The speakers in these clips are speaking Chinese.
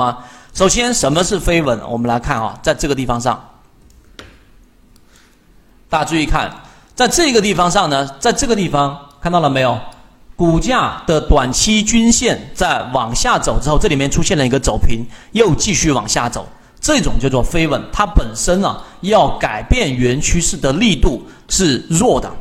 吗？首先，什么是飞稳？我们来看啊，在这个地方上，大家注意看，在这个地方上呢，在这个地方看到了没有？股价的短期均线在往下走之后，这里面出现了一个走平，又继续往下走，这种叫做飞稳。它本身啊，要改变原趋势的力度是弱的，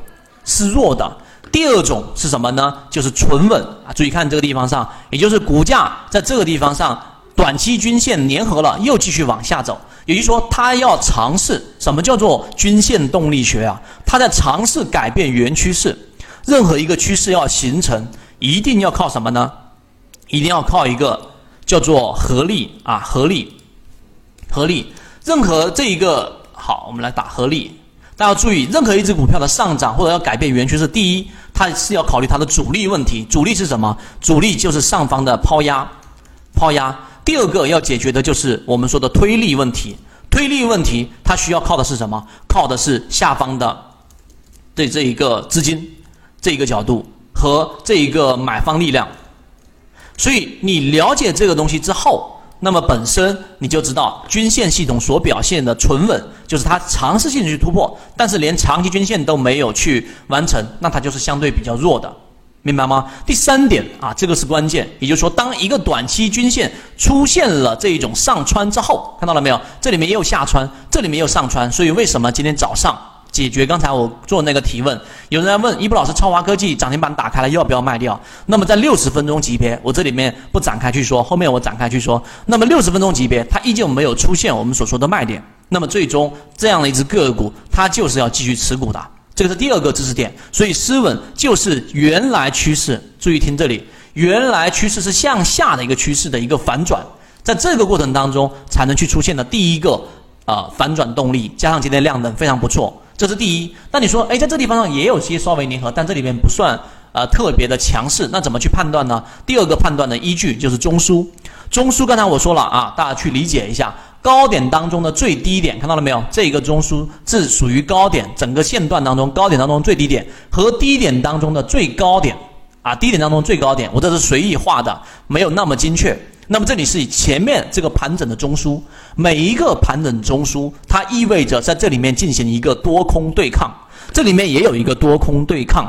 是弱的。第二种是什么呢？就是纯稳啊！注意看这个地方上，也就是股价在这个地方上短期均线粘合了，又继续往下走。也就是说，它要尝试什么叫做均线动力学啊？它在尝试改变原趋势。任何一个趋势要形成，一定要靠什么呢？一定要靠一个叫做合力啊，合力，合力。任何这一个好，我们来打合力。大家注意，任何一只股票的上涨或者要改变原趋势，第一，它是要考虑它的主力问题。主力是什么？主力就是上方的抛压，抛压。第二个要解决的就是我们说的推力问题。推力问题，它需要靠的是什么？靠的是下方的对这一个资金。这一个角度和这一个买方力量，所以你了解这个东西之后，那么本身你就知道均线系统所表现的存稳，就是它尝试性去突破，但是连长期均线都没有去完成，那它就是相对比较弱的，明白吗？第三点啊，这个是关键，也就是说，当一个短期均线出现了这一种上穿之后，看到了没有？这里面也有下穿，这里面有上穿，所以为什么今天早上？解决刚才我做那个提问，有人在问一布老师，超华科技涨停板打开了，要不要卖掉？那么在六十分钟级别，我这里面不展开去说，后面我展开去说。那么六十分钟级别，它依旧没有出现我们所说的卖点。那么最终这样的一只个股，它就是要继续持股的。这个是第二个知识点。所以失稳就是原来趋势，注意听这里，原来趋势是向下的一个趋势的一个反转，在这个过程当中才能去出现的第一个啊反转动力，加上今天量能非常不错。这是第一，那你说，哎，在这地方上也有些稍微粘合，但这里面不算呃特别的强势，那怎么去判断呢？第二个判断的依据就是中枢，中枢刚才我说了啊，大家去理解一下，高点当中的最低点，看到了没有？这一个中枢是属于高点，整个线段当中高点当中最低点和低点当中的最高点啊，低点当中最高点，我这是随意画的，没有那么精确。那么这里是以前面这个盘整的中枢，每一个盘整中枢，它意味着在这里面进行一个多空对抗，这里面也有一个多空对抗。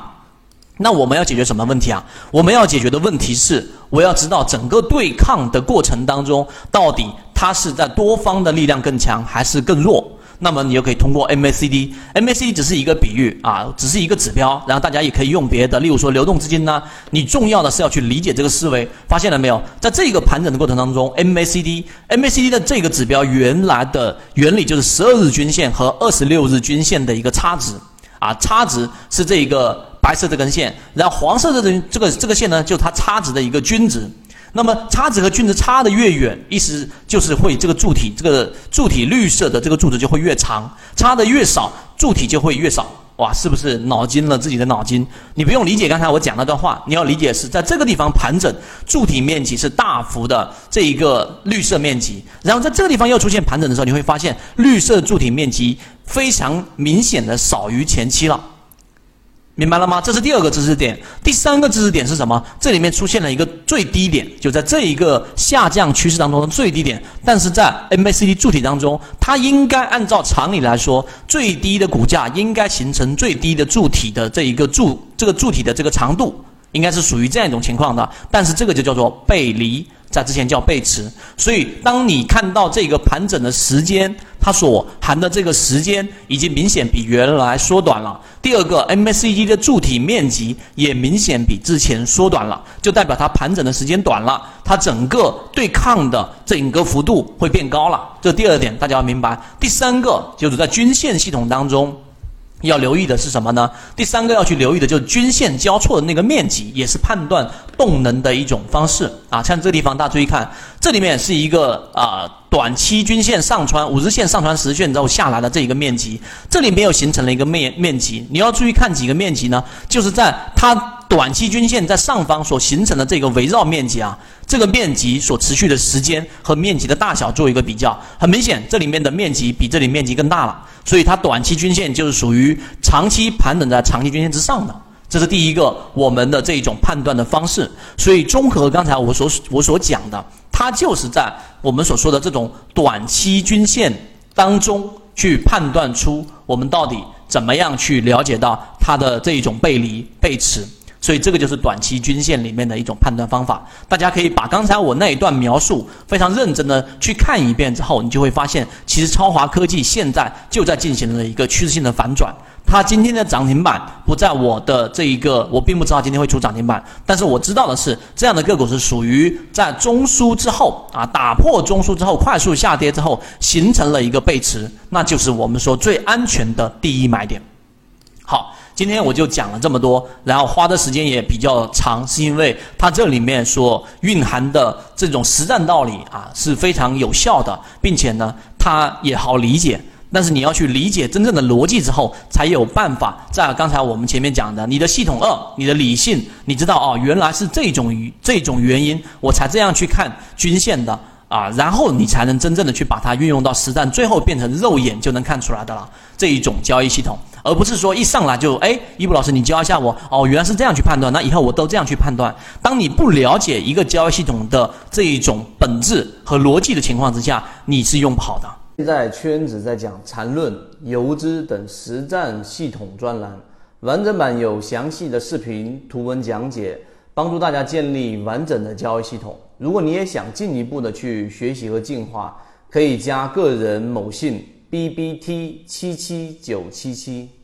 那我们要解决什么问题啊？我们要解决的问题是，我要知道整个对抗的过程当中，到底它是在多方的力量更强还是更弱？那么你就可以通过 MACD，MACD 只是一个比喻啊，只是一个指标，然后大家也可以用别的，例如说流动资金呢。你重要的是要去理解这个思维，发现了没有？在这个盘整的过程当中，MACD，MACD 的这个指标原来的原理就是十二日均线和二十六日均线的一个差值啊，差值是这一个白色这根线，然后黄色的这这个这个线呢，就是它差值的一个均值。那么差值和均值差的越远，意思就是会这个柱体，这个柱体绿色的这个柱子就会越长；差的越少，柱体就会越少。哇，是不是脑筋了自己的脑筋？你不用理解刚才我讲那段话，你要理解是在这个地方盘整，柱体面积是大幅的这一个绿色面积，然后在这个地方又出现盘整的时候，你会发现绿色柱体面积非常明显的少于前期了。明白了吗？这是第二个知识点。第三个知识点是什么？这里面出现了一个最低点，就在这一个下降趋势当中的最低点。但是在 MACD 柱体当中，它应该按照常理来说，最低的股价应该形成最低的柱体的这一个柱，这个柱体的这个长度应该是属于这样一种情况的。但是这个就叫做背离。在之前叫背驰，所以当你看到这个盘整的时间，它所含的这个时间已经明显比原来缩短了。第二个，MACD 的柱体面积也明显比之前缩短了，就代表它盘整的时间短了，它整个对抗的整个幅度会变高了。这第二点大家要明白。第三个就是在均线系统当中。要留意的是什么呢？第三个要去留意的就是均线交错的那个面积，也是判断动能的一种方式啊。像这个地方，大家注意看，这里面是一个啊短期均线上穿五日线上穿十日线之后下来的这一个面积，这里没有形成了一个面面积。你要注意看几个面积呢？就是在它短期均线在上方所形成的这个围绕面积啊，这个面积所持续的时间和面积的大小做一个比较，很明显，这里面的面积比这里面积更大了。所以它短期均线就是属于长期盘整在长期均线之上的，这是第一个我们的这一种判断的方式。所以综合刚才我所我所讲的，它就是在我们所说的这种短期均线当中去判断出我们到底怎么样去了解到它的这一种背离背驰。所以这个就是短期均线里面的一种判断方法。大家可以把刚才我那一段描述非常认真的去看一遍之后，你就会发现，其实超华科技现在就在进行了一个趋势性的反转。它今天的涨停板不在我的这一个，我并不知道今天会出涨停板，但是我知道的是，这样的个股是属于在中枢之后啊，打破中枢之后快速下跌之后形成了一个背驰，那就是我们说最安全的第一买点。好。今天我就讲了这么多，然后花的时间也比较长，是因为它这里面所蕴含的这种实战道理啊是非常有效的，并且呢，它也好理解。但是你要去理解真正的逻辑之后，才有办法在刚才我们前面讲的，你的系统二，你的理性，你知道哦，原来是这种这种原因，我才这样去看均线的啊，然后你才能真正的去把它运用到实战，最后变成肉眼就能看出来的了这一种交易系统。而不是说一上来就哎，一布老师，你教一下我哦，原来是这样去判断，那以后我都这样去判断。当你不了解一个交易系统的这一种本质和逻辑的情况之下，你是用不好的。现在圈子在讲缠论、游资等实战系统专栏，完整版有详细的视频、图文讲解，帮助大家建立完整的交易系统。如果你也想进一步的去学习和进化，可以加个人某信。B B T 七七九七七。